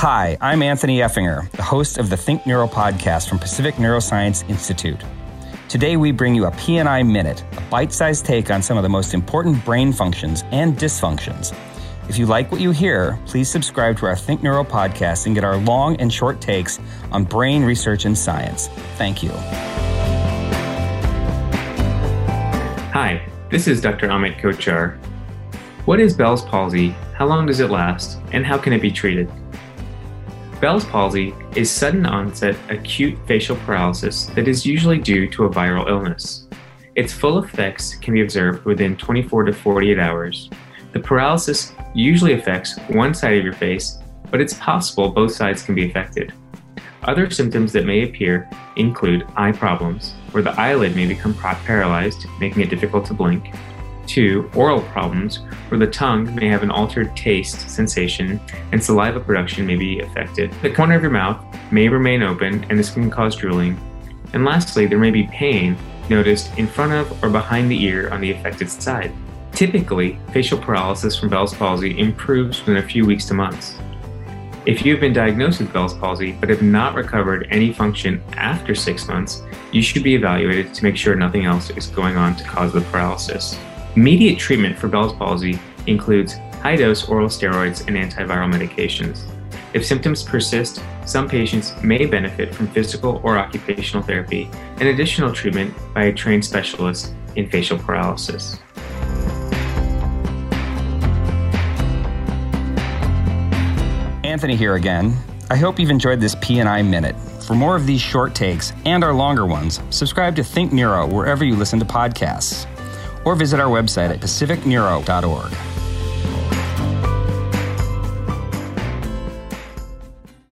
Hi, I'm Anthony Effinger, the host of the Think Neuro podcast from Pacific Neuroscience Institute. Today, we bring you a PNI Minute, a bite sized take on some of the most important brain functions and dysfunctions. If you like what you hear, please subscribe to our Think Neuro podcast and get our long and short takes on brain research and science. Thank you. Hi, this is Dr. Amit Kochhar. What is Bell's palsy? How long does it last? And how can it be treated? Bell's palsy is sudden onset acute facial paralysis that is usually due to a viral illness. Its full effects can be observed within 24 to 48 hours. The paralysis usually affects one side of your face, but it's possible both sides can be affected. Other symptoms that may appear include eye problems, where the eyelid may become paralyzed, making it difficult to blink. Two, oral problems, where the tongue may have an altered taste sensation and saliva production may be affected. The corner of your mouth may remain open and this can cause drooling. And lastly, there may be pain noticed in front of or behind the ear on the affected side. Typically, facial paralysis from Bell's palsy improves within a few weeks to months. If you have been diagnosed with Bell's palsy but have not recovered any function after six months, you should be evaluated to make sure nothing else is going on to cause the paralysis. Immediate treatment for Bell's palsy includes high dose oral steroids and antiviral medications. If symptoms persist, some patients may benefit from physical or occupational therapy and additional treatment by a trained specialist in facial paralysis. Anthony here again. I hope you've enjoyed this PNI Minute. For more of these short takes and our longer ones, subscribe to Think Neuro wherever you listen to podcasts or visit our website at pacificneuro.org.